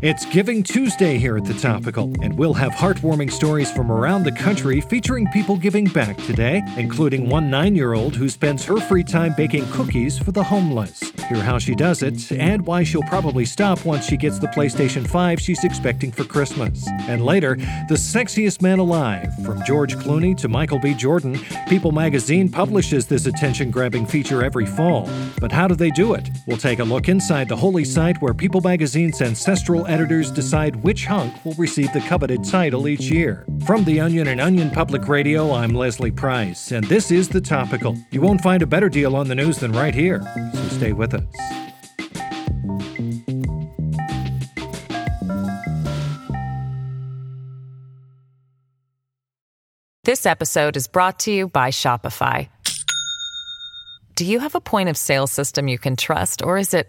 It's Giving Tuesday here at The Topical, and we'll have heartwarming stories from around the country featuring people giving back today, including one nine year old who spends her free time baking cookies for the homeless. Hear how she does it, and why she'll probably stop once she gets the PlayStation 5 she's expecting for Christmas. And later, The Sexiest Man Alive. From George Clooney to Michael B. Jordan, People magazine publishes this attention grabbing feature every fall. But how do they do it? We'll take a look inside the holy site where People magazine's ancestral editors decide which hunk will receive the coveted title each year. From The Onion and Onion Public Radio, I'm Leslie Price, and this is The Topical. You won't find a better deal on the news than right here, so stay with us. This episode is brought to you by Shopify. Do you have a point of sale system you can trust, or is it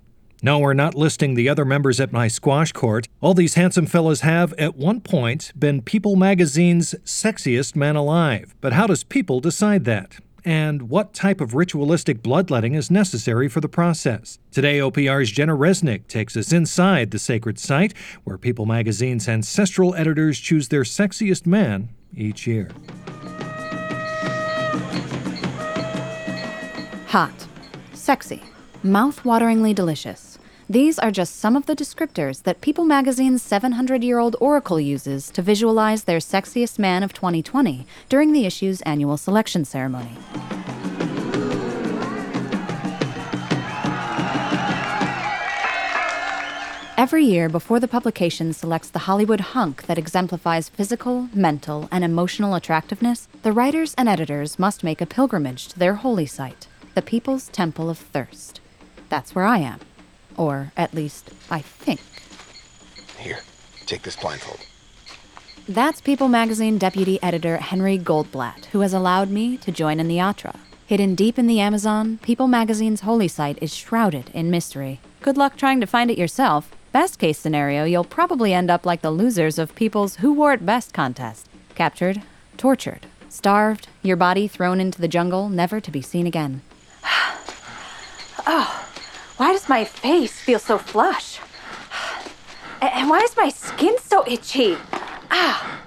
No, we're not listing the other members at my squash court. All these handsome fellas have, at one point, been People magazine's sexiest man alive. But how does People decide that? And what type of ritualistic bloodletting is necessary for the process? Today, OPR's Jenna Resnick takes us inside the sacred site where People magazine's ancestral editors choose their sexiest man each year. Hot, sexy, mouth-wateringly delicious. These are just some of the descriptors that People magazine's 700 year old Oracle uses to visualize their sexiest man of 2020 during the issue's annual selection ceremony. Every year, before the publication selects the Hollywood hunk that exemplifies physical, mental, and emotional attractiveness, the writers and editors must make a pilgrimage to their holy site, the People's Temple of Thirst. That's where I am. Or at least, I think. Here, take this blindfold. That's People magazine deputy editor Henry Goldblatt, who has allowed me to join in the Yatra. Hidden deep in the Amazon, People magazine's holy site is shrouded in mystery. Good luck trying to find it yourself. Best case scenario, you'll probably end up like the losers of People's Who Wore It Best contest captured, tortured, starved, your body thrown into the jungle, never to be seen again. oh, why does my face feel so flush? And why is my skin so itchy? Ah.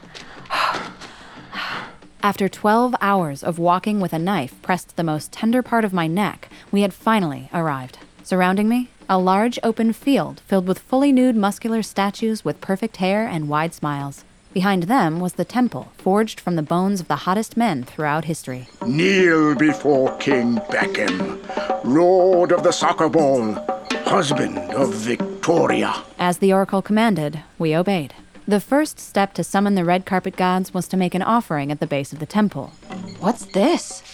After 12 hours of walking with a knife pressed to the most tender part of my neck, we had finally arrived. Surrounding me, a large open field filled with fully nude muscular statues with perfect hair and wide smiles. Behind them was the temple, forged from the bones of the hottest men throughout history. Kneel before King Beckham, Lord of the Soccer Ball, husband of Victoria. As the oracle commanded, we obeyed. The first step to summon the red carpet gods was to make an offering at the base of the temple. What's this?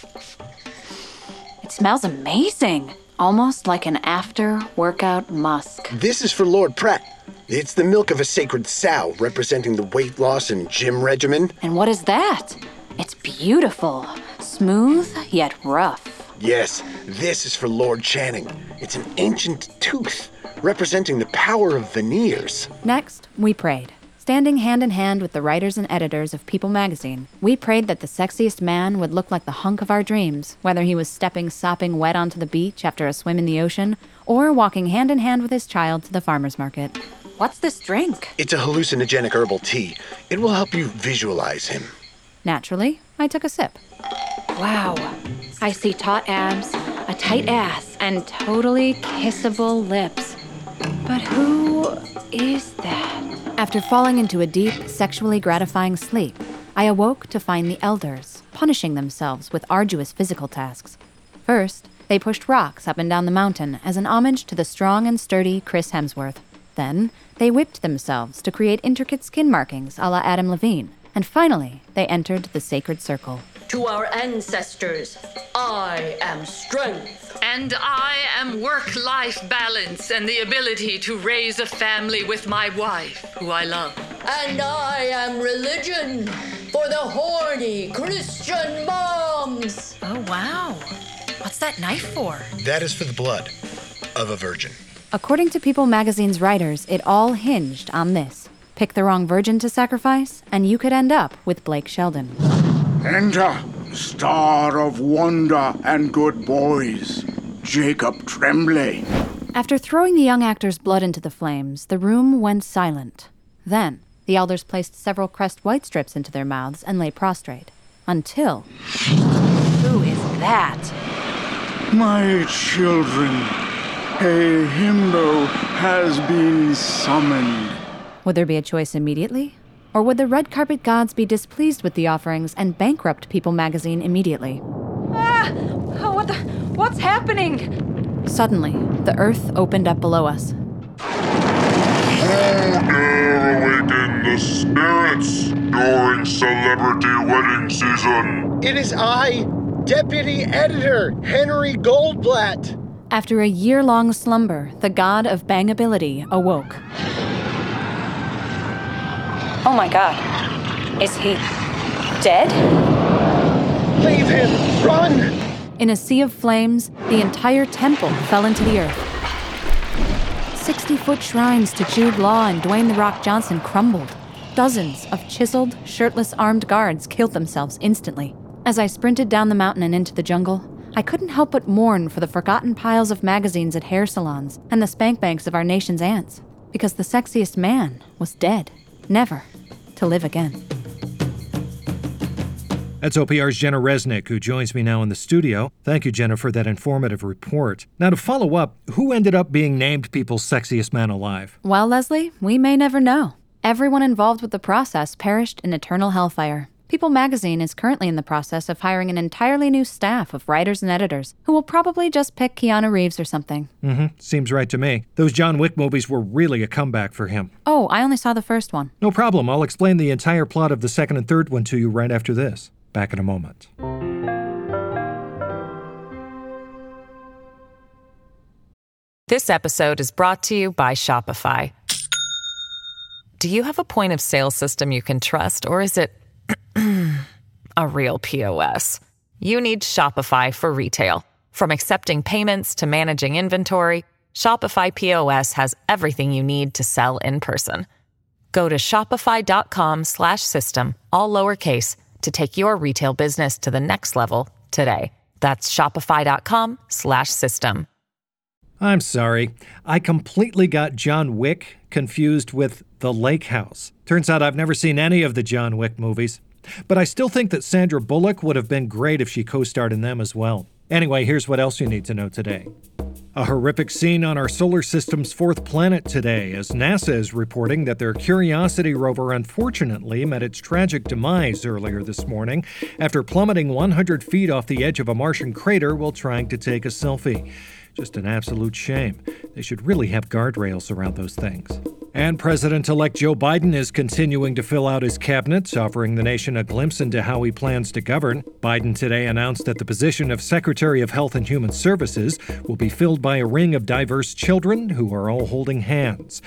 It smells amazing almost like an after workout musk. This is for Lord Pratt. It's the milk of a sacred sow representing the weight loss and gym regimen. And what is that? It's beautiful, smooth yet rough. Yes, this is for Lord Channing. It's an ancient tooth representing the power of veneers. Next, we prayed. Standing hand in hand with the writers and editors of People magazine, we prayed that the sexiest man would look like the hunk of our dreams, whether he was stepping sopping wet onto the beach after a swim in the ocean, or walking hand in hand with his child to the farmer's market. What's this drink? It's a hallucinogenic herbal tea. It will help you visualize him. Naturally, I took a sip. Wow. I see taut abs, a tight ass, and totally kissable lips. But who is that? After falling into a deep, sexually gratifying sleep, I awoke to find the elders punishing themselves with arduous physical tasks. First, they pushed rocks up and down the mountain as an homage to the strong and sturdy Chris Hemsworth. Then, they whipped themselves to create intricate skin markings a la Adam Levine. And finally, they entered the sacred circle. To our ancestors, I am strength. And I am work life balance and the ability to raise a family with my wife, who I love. And I am religion for the horny Christian moms. Oh, wow. What's that knife for? That is for the blood of a virgin. According to People magazine's writers, it all hinged on this. Pick the wrong virgin to sacrifice, and you could end up with Blake Shelton. Enter, star of wonder and good boys, Jacob Tremblay. After throwing the young actor's blood into the flames, the room went silent. Then, the elders placed several Crest white strips into their mouths and lay prostrate. Until. Who is that? My children, a himbo has been summoned. Would there be a choice immediately? Or would the red carpet gods be displeased with the offerings and bankrupt People magazine immediately? Ah! Oh, what the? What's happening? Suddenly, the earth opened up below us. awaken the spirits during celebrity wedding season. It is I, Deputy Editor Henry Goldblatt. After a year long slumber, the god of bangability awoke. Oh my god. Is he dead? Leave him! Run! In a sea of flames, the entire temple fell into the earth. 60 foot shrines to Jude Law and Dwayne The Rock Johnson crumbled. Dozens of chiseled, shirtless armed guards killed themselves instantly. As I sprinted down the mountain and into the jungle, I couldn't help but mourn for the forgotten piles of magazines at hair salons and the spank banks of our nation's aunts, because the sexiest man was dead, never to live again. That's OPR's Jenna Resnick, who joins me now in the studio. Thank you, Jenna, for that informative report. Now, to follow up, who ended up being named People's Sexiest Man Alive? Well, Leslie, we may never know. Everyone involved with the process perished in eternal hellfire. People magazine is currently in the process of hiring an entirely new staff of writers and editors who will probably just pick Keanu Reeves or something. Mm-hmm. Seems right to me. Those John Wick movies were really a comeback for him. Oh, I only saw the first one. No problem. I'll explain the entire plot of the second and third one to you right after this. Back in a moment. This episode is brought to you by Shopify. Do you have a point of sale system you can trust, or is it a real POS? You need Shopify for retail. From accepting payments to managing inventory, Shopify POS has everything you need to sell in person. Go to shopify.com/system all lowercase to take your retail business to the next level today. That's shopify.com/system. I'm sorry. I completely got John Wick confused with The Lake House. Turns out I've never seen any of the John Wick movies. But I still think that Sandra Bullock would have been great if she co starred in them as well. Anyway, here's what else you need to know today. A horrific scene on our solar system's fourth planet today, as NASA is reporting that their Curiosity rover unfortunately met its tragic demise earlier this morning after plummeting 100 feet off the edge of a Martian crater while trying to take a selfie. Just an absolute shame. They should really have guardrails around those things. And President elect Joe Biden is continuing to fill out his cabinet, offering the nation a glimpse into how he plans to govern. Biden today announced that the position of Secretary of Health and Human Services will be filled by a ring of diverse children who are all holding hands.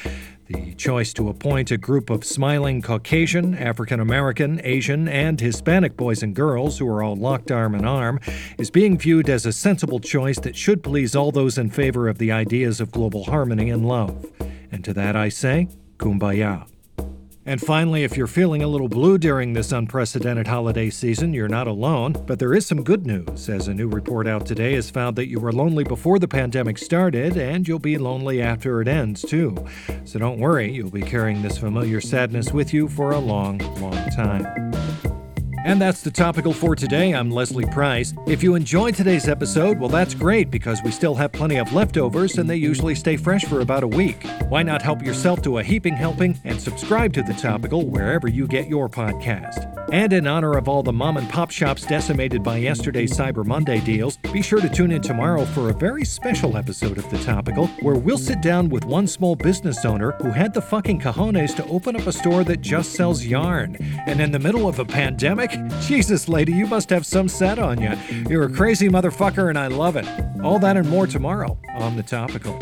The choice to appoint a group of smiling Caucasian, African American, Asian, and Hispanic boys and girls who are all locked arm in arm is being viewed as a sensible choice that should please all those in favor of the ideas of global harmony and love. And to that I say, kumbaya. And finally, if you're feeling a little blue during this unprecedented holiday season, you're not alone. But there is some good news, as a new report out today has found that you were lonely before the pandemic started, and you'll be lonely after it ends, too. So don't worry, you'll be carrying this familiar sadness with you for a long, long time. And that's the topical for today. I'm Leslie Price. If you enjoyed today's episode, well, that's great because we still have plenty of leftovers and they usually stay fresh for about a week. Why not help yourself to a heaping helping and subscribe to the topical wherever you get your podcast? And in honor of all the mom and pop shops decimated by yesterday's Cyber Monday deals, be sure to tune in tomorrow for a very special episode of The Topical where we'll sit down with one small business owner who had the fucking cojones to open up a store that just sells yarn. And in the middle of a pandemic, Jesus, lady, you must have some set on you. You're a crazy motherfucker and I love it. All that and more tomorrow on The Topical.